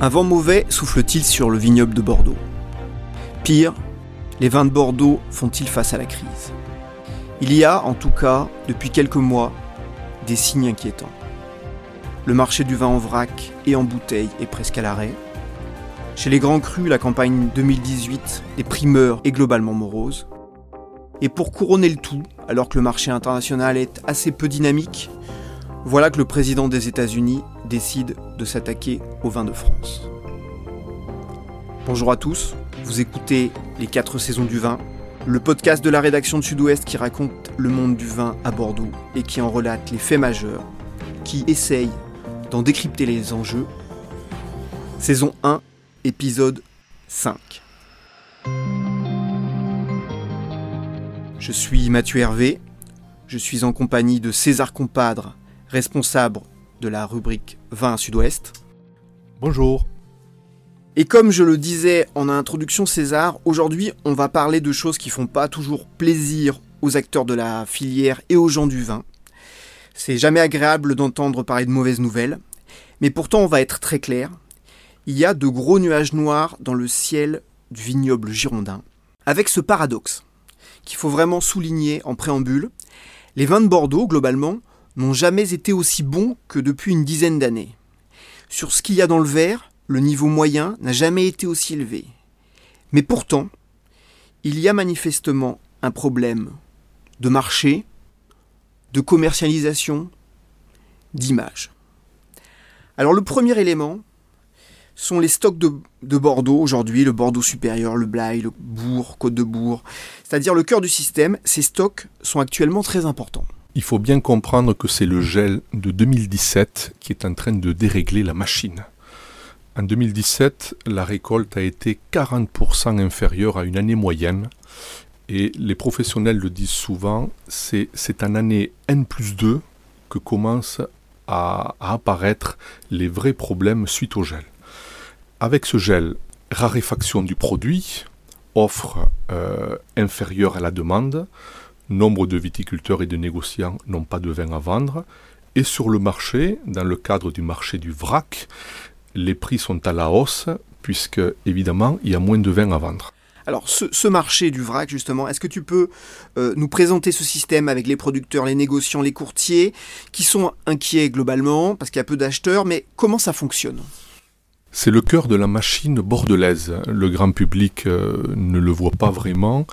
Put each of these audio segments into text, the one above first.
Un vent mauvais souffle-t-il sur le vignoble de Bordeaux? Pire, les vins de Bordeaux font-ils face à la crise? Il y a, en tout cas, depuis quelques mois, des signes inquiétants. Le marché du vin en vrac et en bouteille est presque à l'arrêt. Chez les grands crus, la campagne 2018 des primeurs est globalement morose. Et pour couronner le tout, alors que le marché international est assez peu dynamique, voilà que le président des États-Unis décide de s'attaquer au vin de France. Bonjour à tous, vous écoutez Les 4 saisons du vin, le podcast de la rédaction de Sud-Ouest qui raconte le monde du vin à Bordeaux et qui en relate les faits majeurs, qui essaye d'en décrypter les enjeux. Saison 1, épisode 5. Je suis Mathieu Hervé, je suis en compagnie de César Compadre, responsable de la rubrique Vin Sud-Ouest. Bonjour. Et comme je le disais en introduction César, aujourd'hui on va parler de choses qui font pas toujours plaisir aux acteurs de la filière et aux gens du vin. C'est jamais agréable d'entendre parler de mauvaises nouvelles, mais pourtant on va être très clair. Il y a de gros nuages noirs dans le ciel du vignoble girondin, avec ce paradoxe qu'il faut vraiment souligner en préambule. Les vins de Bordeaux, globalement, n'ont jamais été aussi bons que depuis une dizaine d'années. Sur ce qu'il y a dans le verre, le niveau moyen n'a jamais été aussi élevé. Mais pourtant, il y a manifestement un problème de marché, de commercialisation, d'image. Alors le premier élément sont les stocks de, de Bordeaux aujourd'hui, le Bordeaux supérieur, le Blaye, le Bourg, Côte de Bourg, c'est-à-dire le cœur du système. Ces stocks sont actuellement très importants. Il faut bien comprendre que c'est le gel de 2017 qui est en train de dérégler la machine. En 2017, la récolte a été 40% inférieure à une année moyenne. Et les professionnels le disent souvent, c'est en année N plus 2 que commencent à, apparaître les vrais problèmes suite au gel. Avec ce gel, raréfaction du produit, offre euh, inférieure à la demande, nombre de viticulteurs et de négociants n'ont pas de vin à vendre, et sur le marché, dans le cadre du marché du vrac, les prix sont à la hausse, puisque évidemment, il y a moins de vin à vendre. Alors ce, marché du vrac, justement, est-ce que tu peux euh, nous présenter ce système avec les producteurs, les négociants, les courtiers, qui sont inquiets globalement, parce qu'il y a peu d'acheteurs, mais comment ça fonctionne? C'est le cœur de la machine bordelaise. Le grand public euh, ne le voit pas vraiment,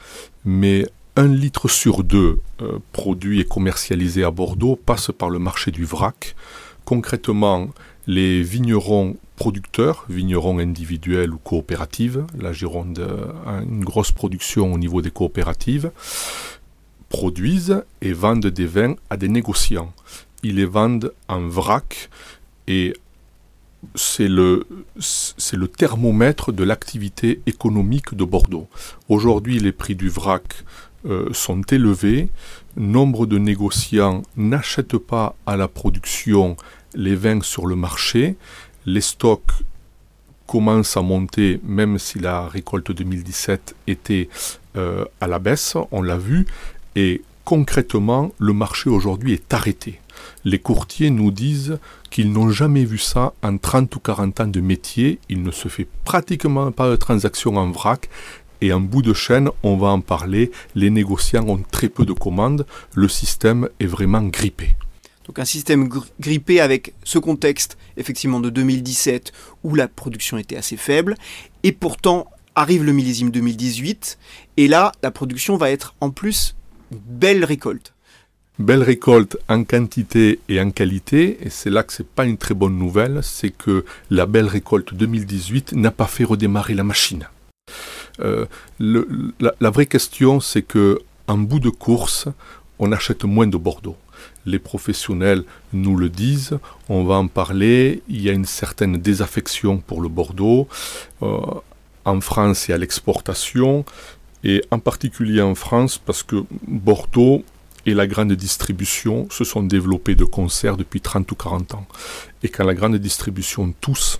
mais un litre sur deux euh, produit et commercialisé à Bordeaux passe par le marché du vrac. Concrètement, les vignerons producteurs, vignerons individuels ou coopératives, la Gironde a une grosse production au niveau des coopératives, produisent et vendent des vins à des négociants. Ils les vendent en vrac et c'est le, c'est le thermomètre de l'activité économique de Bordeaux. Aujourd'hui, les prix du vrac euh, sont élevés. Nombre de négociants n'achètent pas à la production les vins sur le marché. Les stocks commencent à monter, même si la récolte 2017 était euh, à la baisse, on l'a vu. Et concrètement, le marché aujourd'hui est arrêté. Les courtiers nous disent qu'ils n'ont jamais vu ça en 30 ou 40 ans de métier. Il ne se fait pratiquement pas de transactions en vrac. Et en bout de chaîne, on va en parler, les négociants ont très peu de commandes, le système est vraiment grippé. Donc un système grippé avec ce contexte effectivement de 2017 où la production était assez faible, et pourtant arrive le millésime 2018, et là la production va être en plus belle récolte. Belle récolte en quantité et en qualité, et c'est là que c'est pas une très bonne nouvelle, c'est que la belle récolte 2018 n'a pas fait redémarrer la machine. Euh, la, vraie question, c'est que en bout de course, on achète moins de Bordeaux. Les professionnels nous le disent, on va en parler. Il y a une certaine désaffection pour le Bordeaux euh, en France et à l'exportation, et en particulier en France parce que Bordeaux et la grande distribution se sont développés de concert depuis 30 ou 40 ans. Et quand la grande distribution tousse,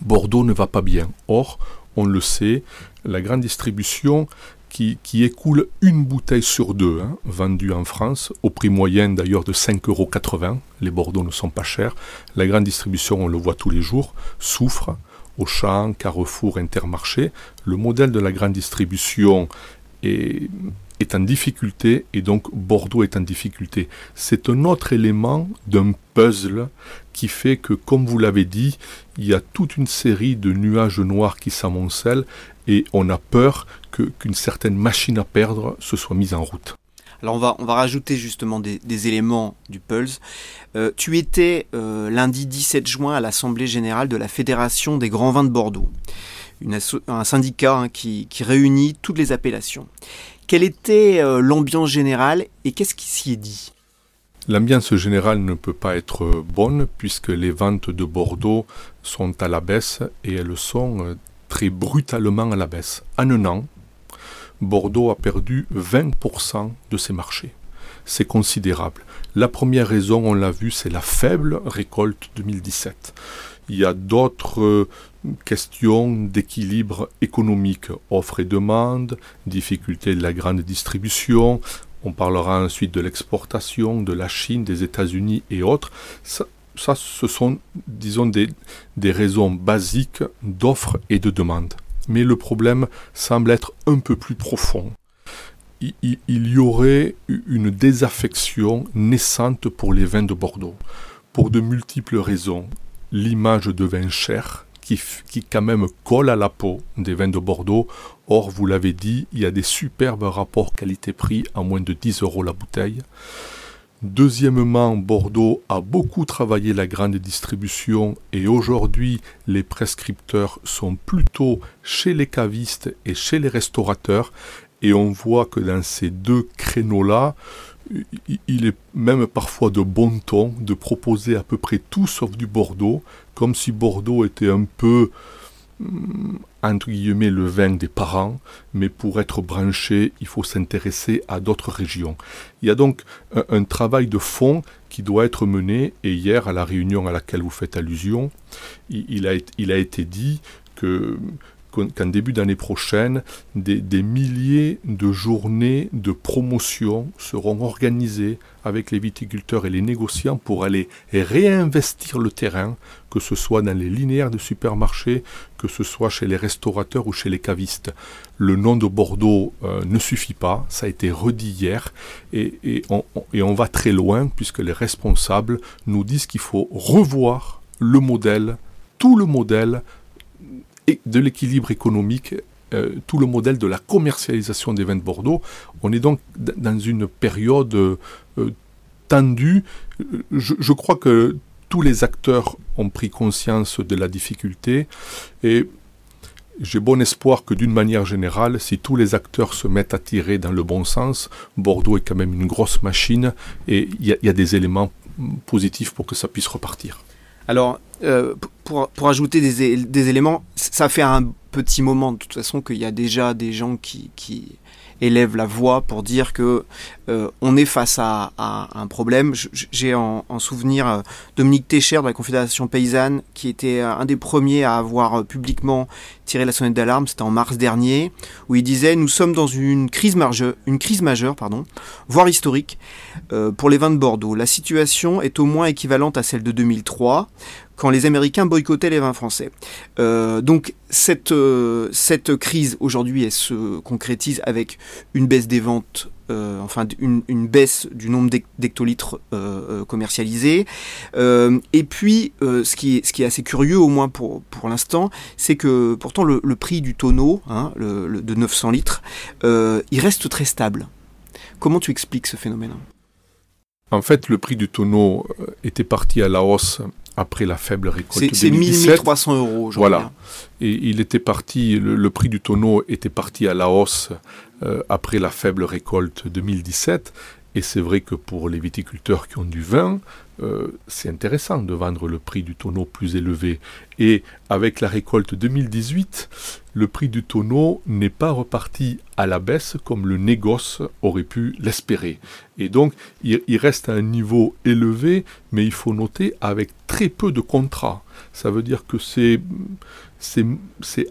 Bordeaux ne va pas bien. Or, on le sait, la grande distribution qui, écoule une bouteille sur deux, hein, vendue en France, au prix moyen d'ailleurs de 5,80 euros. Les Bordeaux ne sont pas chers. La grande distribution, on le voit tous les jours, souffre. Auchan, Carrefour, Intermarché. Le modèle de la grande distribution est, est en difficulté et donc Bordeaux est en difficulté. C'est un autre élément d'un puzzle qui fait que, comme vous l'avez dit, il y a toute une série de nuages noirs qui s'amoncellent et on a peur qu'une certaine machine à perdre se soit mise en route. Alors on va, on va rajouter justement des, éléments du Pulse. Euh, tu étais euh, lundi 17 juin à l'Assemblée générale de la Fédération des grands vins de Bordeaux, un syndicat hein, qui, réunit toutes les appellations. Quelle était euh, l'ambiance générale et qu'est-ce qui s'y est dit? L'ambiance générale ne peut pas être bonne puisque les ventes de Bordeaux sont à la baisse et elles sont très brutalement à la baisse. En un an, Bordeaux a perdu 20% de ses marchés. C'est considérable. La première raison, on l'a vu, c'est la faible récolte 2017. Il y a d'autres euh, questions d'équilibre économique, offre et demande, difficulté de la grande distribution. On parlera ensuite de l'exportation, de la Chine, des États-Unis et autres. Ça, ce sont, disons, des, des raisons basiques d'offre et de demande mais le problème semble être un peu plus profond. Il, y aurait une désaffection naissante pour les vins de Bordeaux, pour de multiples raisons. L'image de vin cher, qui, qui, quand même colle à la peau des vins de Bordeaux. Or, vous l'avez dit, il y a des superbes rapports qualité-prix à moins de 10 euros la bouteille. Deuxièmement, Bordeaux a beaucoup travaillé la grande distribution et aujourd'hui les prescripteurs sont plutôt chez les cavistes et chez les restaurateurs et on voit que dans ces deux créneaux-là, il est même parfois de bon ton de proposer à peu près tout sauf du Bordeaux, comme si Bordeaux était un peu entre guillemets le vin des parents, mais pour être branché, il faut s'intéresser à d'autres régions. Il y a donc un, travail de fond qui doit être mené, et hier, à la réunion à laquelle vous faites allusion, il, a, il a été dit que qu'en début d'année prochaine, des, milliers de journées de promotion seront organisées avec les viticulteurs et les négociants pour aller réinvestir le terrain, que ce soit dans les linéaires de supermarchés, que ce soit chez les restaurateurs ou chez les cavistes. Le nom de Bordeaux euh, ne suffit pas, ça a été redit hier, et, on, et on va très loin puisque les responsables nous disent qu'il faut revoir le modèle, tout le modèle de l'équilibre économique, euh, tout le modèle de la commercialisation des vins de Bordeaux. On est donc dans une période euh, tendue. Je, crois que tous les acteurs ont pris conscience de la difficulté et j'ai bon espoir que d'une manière générale, si tous les acteurs se mettent à tirer dans le bon sens, Bordeaux est quand même une grosse machine et il y, a des éléments positifs pour que ça puisse repartir. Alors, euh, pour, ajouter des, des, éléments, ça fait un petit moment de toute façon qu'il y a déjà des gens qui, qui élèvent la voix pour dire que euh, on est face à, un problème. J'ai en, en, souvenir euh, Dominique Técher de la Confédération paysanne qui était un des premiers à avoir publiquement tiré la sonnette d'alarme. C'était en mars dernier où il disait nous sommes dans une crise majeure, une crise majeure, pardon, voire historique pour les vins de Bordeaux. La situation est au moins équivalente à celle de 2003 quand les Américains boycottaient les vins français. Euh, donc cette, euh, cette crise aujourd'hui, elle se concrétise avec une baisse des ventes euh, enfin une, une, baisse du nombre d'hectolitres commercialisés. Et puis, ce, qui est, ce qui est assez curieux, au moins pour, pour l'instant, c'est que pourtant le, prix du tonneau, hein, de 900 litres, il reste très stable. Comment tu expliques ce phénomène? En fait, le prix du tonneau était parti à la hausse après la faible récolte. C'est 1300 euros. Voilà. Et il était parti, le, prix du tonneau était parti à la hausse euh, après la faible récolte 2017. Et c'est vrai que pour les viticulteurs qui ont du vin, euh, c'est intéressant de vendre le prix du tonneau plus élevé. Et avec la récolte 2018, le prix du tonneau n'est pas reparti à la baisse comme le négoce aurait pu l'espérer. Et donc, il, reste à un niveau élevé, mais il faut noter avec très peu de contrats. Ça veut dire que c'est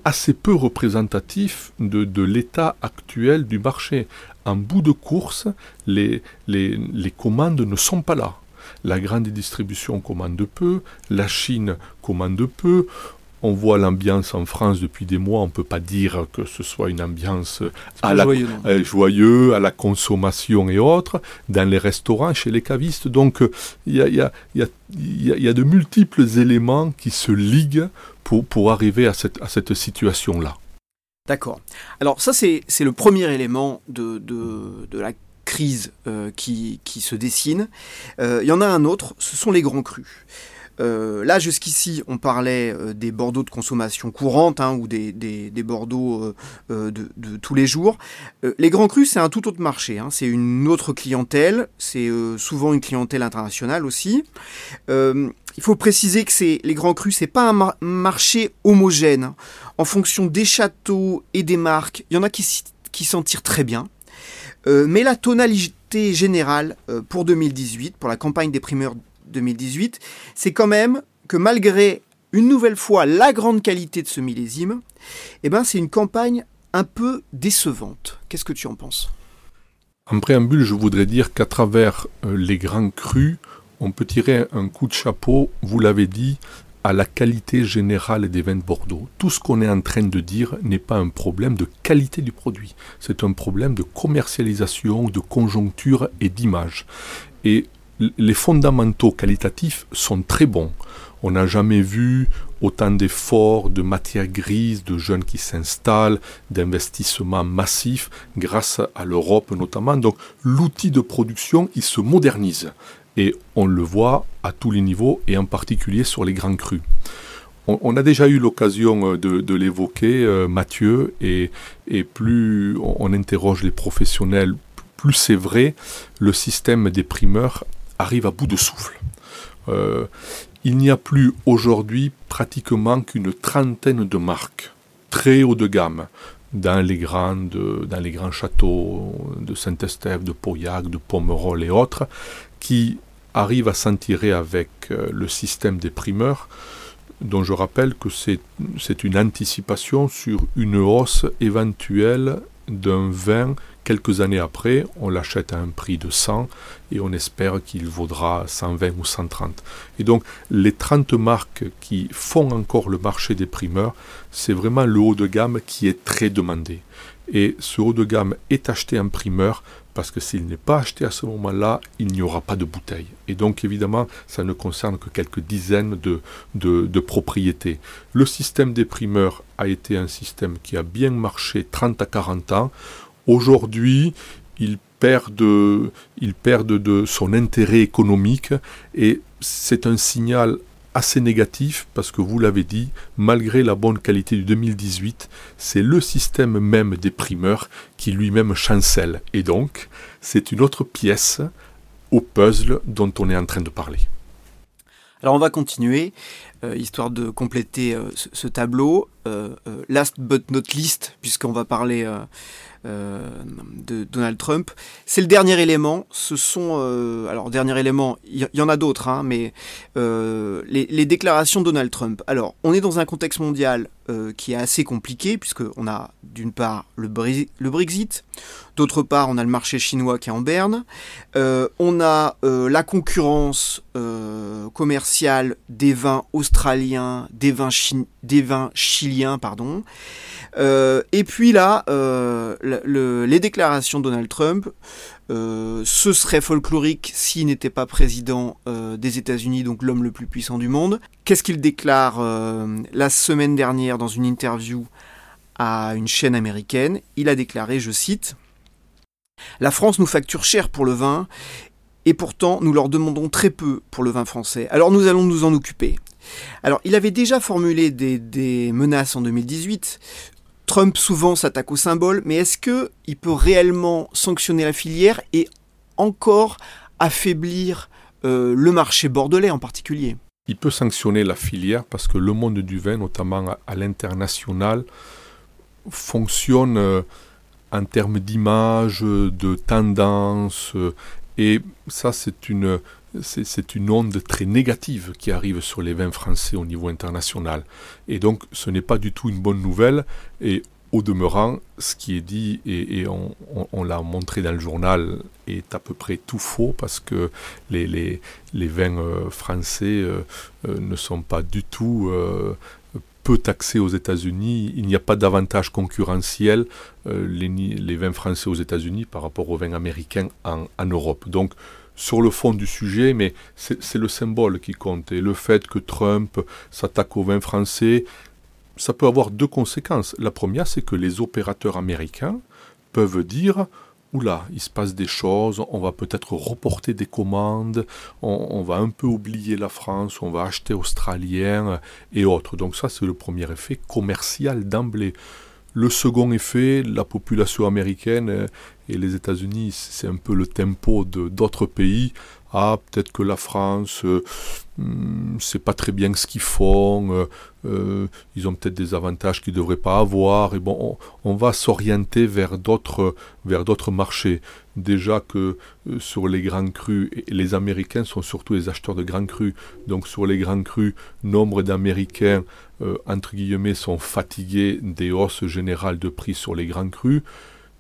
assez peu représentatif de, l'état actuel du marché. En bout de course, les commandes ne sont pas là. La grande distribution commande peu, la Chine commande peu, on voit l'ambiance en France depuis des mois, on ne peut pas dire que ce soit une ambiance à la, euh, joyeux, à la consommation et autres, dans les restaurants, chez les cavistes. Donc il y a, y, a, y a, de multiples éléments qui se liguent pour, pour arriver à cette, à cette situation-là. D'accord. Alors ça, c'est le premier élément de, de, de la crise euh, qui, qui, se dessine. Euh, il y en a un autre, ce sont les grands crus. Euh, là, jusqu'ici, on parlait des Bordeaux de consommation courante hein, ou des, des, des Bordeaux de, tous les jours. les grands crus, c'est un tout autre marché. Hein. C'est une autre clientèle. C'est souvent une clientèle internationale aussi. il faut préciser que c'est les grands crus, c'est pas un marché homogène. En fonction des châteaux et des marques, il y en a qui, qui s'en tirent très bien. Euh, mais la tonalité générale euh, pour 2018, pour la campagne des primeurs 2018, c'est quand même que malgré une nouvelle fois la grande qualité de ce millésime, eh ben c'est une campagne un peu décevante. Qu'est-ce que tu en penses? En préambule, je voudrais dire qu'à travers euh, les grands crus, on peut tirer un coup de chapeau, vous l'avez dit, à la qualité générale des vins de Bordeaux. Tout ce qu'on est en train de dire n'est pas un problème de qualité du produit, c'est un problème de commercialisation, de conjoncture et d'image. Et les fondamentaux qualitatifs sont très bons. On n'a jamais vu autant d'efforts, de matières grises, de jeunes qui s'installent, d'investissements massifs grâce à l'Europe notamment. Donc l'outil de production, il se modernise. Et on le voit à tous les niveaux et en particulier sur les grands crus. On, a déjà eu l'occasion euh, de, l'évoquer, euh, Mathieu, et, plus on, interroge les professionnels, plus c'est vrai, le système des primeurs arrive à bout de souffle. Euh, il n'y a plus aujourd'hui pratiquement qu'une trentaine de marques très haut de gamme dans les, grandes, dans les grands châteaux de Saint-Estèphe, de Pauillac, de Pomerol et autres, qui arrive à s'en tirer avec euh, le système des primeurs, dont je rappelle que c'est une anticipation sur une hausse éventuelle d'un vin quelques années après, on l'achète à un prix de 100 et on espère qu'il vaudra 120 ou 130. Et donc les 30 marques qui font encore le marché des primeurs, c'est vraiment le haut de gamme qui est très demandé. Et ce haut de gamme est acheté en primeur parce que s'il n'est pas acheté à ce moment-là, il n'y aura pas de bouteille. Et donc évidemment, ça ne concerne que quelques dizaines de, propriétés. Le système des primeurs a été un système qui a bien marché 30 à 40 ans. Aujourd'hui, il perd, il perd de son intérêt économique et c'est un signal assez négatif parce que vous l'avez dit, malgré la bonne qualité du 2018, c'est le système même des primeurs qui lui-même chancelle. Et donc, c'est une autre pièce au puzzle dont on est en train de parler. Alors on va continuer, euh, histoire de compléter euh, ce, tableau. Euh, last but not least, puisqu'on va parler de Donald Trump. C'est le dernier élément. Ce sont, euh, alors dernier élément, il y, en a d'autres, hein, mais euh, les, déclarations de Donald Trump. Alors, on est dans un contexte mondial qui est assez compliqué puisque on a d'une part le, Brexit, d'autre part on a le marché chinois qui est en berne, on a la concurrence commerciale des vins australiens, des vins, chiliens, pardon. Euh, et puis là, euh, les déclarations de Donald Trump, euh, ce serait folklorique s'il n'était pas président des États-Unis, donc l'homme le plus puissant du monde. Qu'est-ce qu'il déclare la semaine dernière dans une interview à une chaîne américaine? Il a déclaré, je cite, La France nous facture cher pour le vin et pourtant nous leur demandons très peu pour le vin français. Alors nous allons nous en occuper. Alors, il avait déjà formulé des, des, menaces en 2018 Trump souvent s'attaque au symbole, mais est-ce qu'il peut réellement sanctionner la filière et encore affaiblir le marché bordelais en particulier? Il peut sanctionner la filière parce que le monde du vin, notamment à, l'international, fonctionne euh, en termes d'image, de tendance, euh, et ça c'est une, c'est une onde très négative qui arrive sur les vins français au niveau international. Et donc ce n'est pas du tout une bonne nouvelle, et au demeurant, ce qui est dit, et, on, l'a montré dans le journal, est à peu près tout faux parce que les, vins euh, français euh, euh, ne sont pas du tout peu taxés aux États-Unis. Il n'y a pas d'avantage concurrentiel les, les, vins français aux États-Unis par rapport aux vins américains en, en Europe. Donc, sur le fond du sujet, mais c'est le symbole qui compte. Et le fait que Trump s'attaque aux vins français, ça peut avoir deux conséquences. La première, c'est que les opérateurs américains peuvent dire Oula, il se passe des choses, on va peut-être reporter des commandes, on, va un peu oublier la France, on va acheter australien et autres. Donc ça, c'est le premier effet commercial d'emblée. Le second effet, la population américaine et les États-Unis, c'est un peu le tempo de d'autres pays. Ah peut-être que la France euh, hmm, c'est pas très bien ce qu'ils font euh, euh, ils ont peut-être des avantages qu'ils ne devraient pas avoir. Et bon on, va s'orienter vers d'autres vers d'autres marchés. Déjà que sur les grands crus les Américains sont surtout les acheteurs de grands crus. Donc sur les grands crus nombre d'Américains entre guillemets sont fatigués des hausses générales de prix sur les grands crus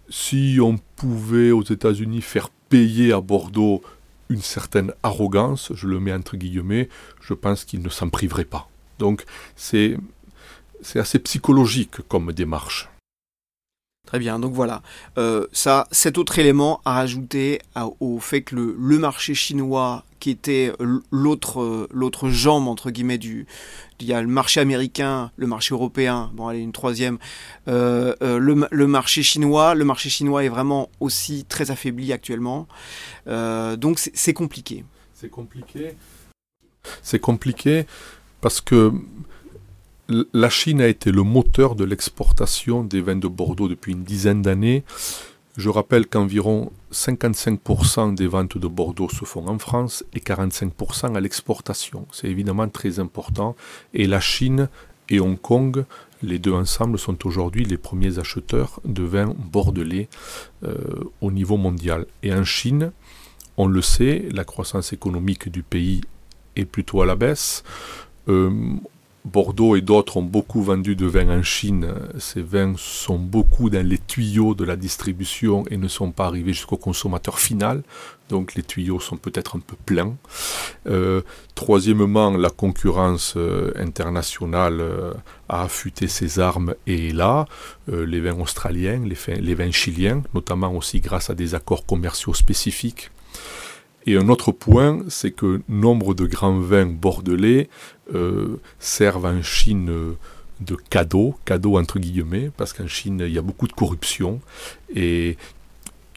si on pouvait aux États-Unis faire payer à Bordeaux une certaine arrogance, je le mets entre guillemets, je pense qu'il ne s'en priverait pas. Donc c'est assez psychologique comme démarche. Très bien, donc voilà. Euh, ça, cet autre élément à rajouter au fait que le, marché chinois, qui était l'autre l'autre jambe entre guillemets du, il y a le marché américain, le marché européen. Bon, allez une troisième. Euh, euh, le, marché chinois, le marché chinois est vraiment aussi très affaibli actuellement. donc c'est compliqué. C'est compliqué. C'est compliqué parce que la Chine a été le moteur de l'exportation des vins de Bordeaux depuis une dizaine d'années. Je rappelle qu'environ 55% des ventes de Bordeaux se font en France et 45% à l'exportation. C'est évidemment très important. Et la Chine et Hong Kong, les deux ensemble, sont aujourd'hui les premiers acheteurs de vins bordelais euh, au niveau mondial. Et en Chine, on le sait, la croissance économique du pays est plutôt à la baisse. Euh, Bordeaux et d'autres ont beaucoup vendu de vins en Chine. Ces vins sont beaucoup dans les tuyaux de la distribution et ne sont pas arrivés jusqu'au consommateur final. Donc les tuyaux sont peut-être un peu pleins. Euh, troisièmement, la concurrence euh, internationale euh, a affûté ses armes et est là. les vins australiens, les vins chiliens, notamment aussi grâce à des accords commerciaux spécifiques et un autre point, c'est que nombre de grands vins bordelais euh, servent en Chine euh, de cadeaux, cadeaux entre guillemets, parce qu'en Chine, il y a beaucoup de corruption et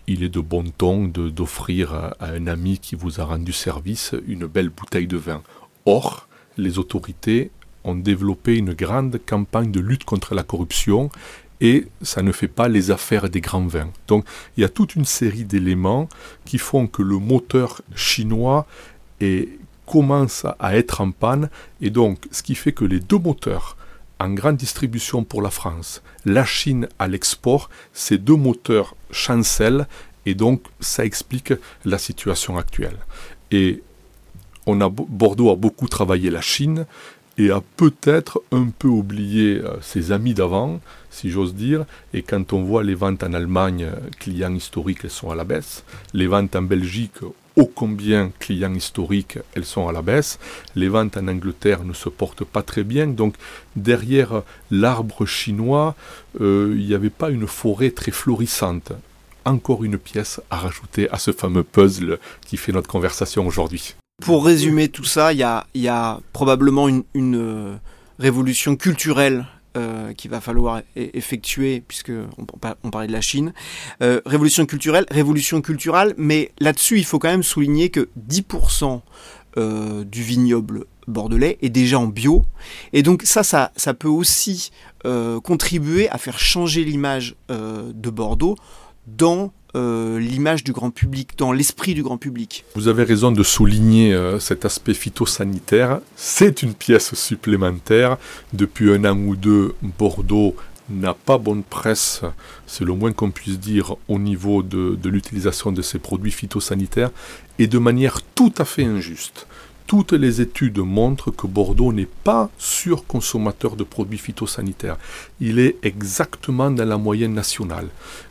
il est de bon ton d'offrir à, un ami qui vous a rendu service une belle bouteille de vin. Or, les autorités ont développé une grande campagne de lutte contre la corruption et ça ne fait pas les affaires des grands vins. Donc il y a toute une série d'éléments qui font que le moteur chinois commence à être en panne et donc ce qui fait que les deux moteurs en grande distribution pour la France, la Chine à l'export, ces deux moteurs chancellent et donc ça explique la situation actuelle. Et on a, Bordeaux a beaucoup travaillé la Chine, et a peut-être un peu oublié euh, ses amis d'avant, si j'ose dire. Et quand on voit les ventes en Allemagne, euh, clients historiques, elles sont à la baisse. Les ventes en Belgique, ô combien clients historiques, elles sont à la baisse. Les ventes en Angleterre ne se portent pas très bien. Donc derrière l'arbre chinois, euh, il n'y avait pas une forêt très florissante. Encore une pièce à rajouter à ce fameux puzzle qui fait notre conversation aujourd'hui. Pour résumer tout ça, il y a, probablement une, euh, révolution culturelle euh, qu'il va falloir effectuer, puisque on, parlait de la Chine. Euh, révolution culturelle, révolution culturelle, mais là-dessus, il faut quand même souligner que 10% du vignoble bordelais est déjà en bio. Et donc ça, ça peut aussi contribuer à faire changer l'image de Bordeaux dans euh, l'image du grand public, dans l'esprit du grand public. Vous avez raison de souligner euh, cet aspect phytosanitaire. C'est une pièce supplémentaire. Depuis un an ou deux, Bordeaux n'a pas bonne presse, c'est le moins qu'on puisse dire, au niveau de, de l'utilisation de ces produits phytosanitaires, et de manière tout à fait injuste toutes les études montrent que Bordeaux n'est pas surconsommateur de produits phytosanitaires. Il est exactement dans la moyenne nationale.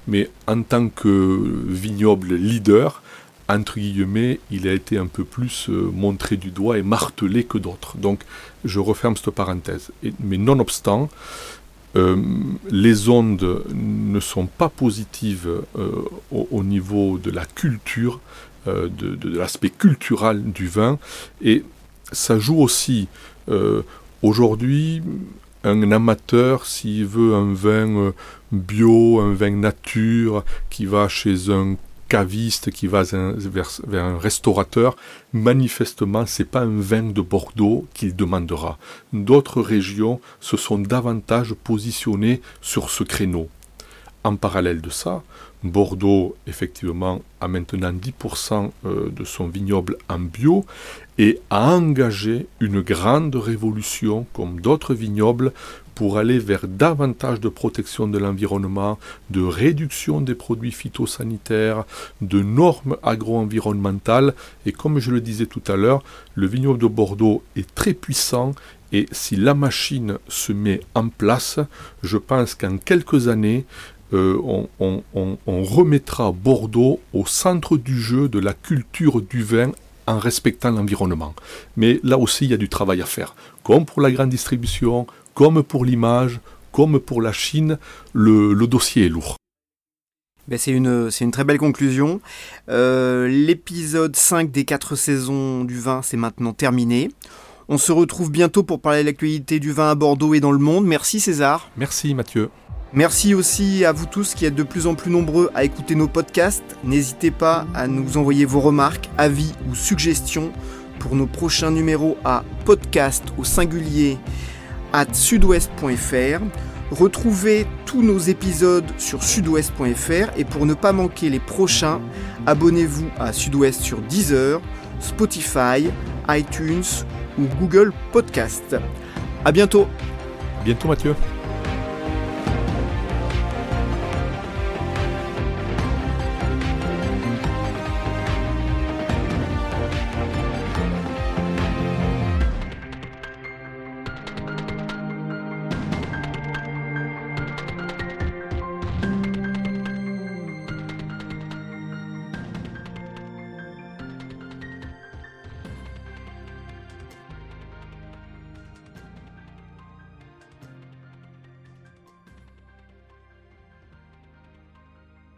Mais en tant que vignoble leader, entre guillemets, il a été un peu plus euh, montré du doigt et martelé que d'autres. Donc, je referme cette parenthèse. mais nonobstant, euh, les ondes ne sont pas positives euh, au, niveau de la culture euh, de, l'aspect culturel du vin. Et ça joue aussi, euh, aujourd'hui, un amateur, s'il veut un vin euh, bio, un vin nature, qui va chez un caviste, qui va vers, un restaurateur, manifestement, c'est pas un vin de Bordeaux qu'il demandera. D'autres régions se sont davantage positionnées sur ce créneau. En parallèle de ça, Bordeaux, effectivement, a maintenant 10% euh, de son vignoble en bio et a engagé une grande révolution, comme d'autres vignobles, pour aller vers davantage de protection de l'environnement, de réduction des produits phytosanitaires, de normes agro-environnementales. Et comme je le disais tout à l'heure, le vignoble de Bordeaux est très puissant et si la machine se met en place, je pense qu'en quelques années, euh, on, remettra Bordeaux au centre du jeu de la culture du vin en respectant l'environnement. Mais là aussi, il y a du travail à faire. Comme pour la grande distribution, comme pour l'image, comme pour la Chine, le, dossier est lourd. Ben, c'est une, une, très belle conclusion. Euh, l'épisode 5 des 4 saisons du vin, c'est maintenant terminé. On se retrouve bientôt pour parler de l'actualité du vin à Bordeaux et dans le monde. Merci César. Merci Mathieu. Merci aussi à vous tous qui êtes de plus en plus nombreux à écouter nos podcasts. N'hésitez pas à nous envoyer vos remarques, avis ou suggestions pour nos prochains numéros à podcast au singulier at sudouest.fr. Retrouvez tous nos épisodes sur sudouest.fr et pour ne pas manquer les prochains, abonnez-vous à Sudouest sur Deezer, Spotify, iTunes ou Google Podcast. À bientôt. Bientôt Mathieu.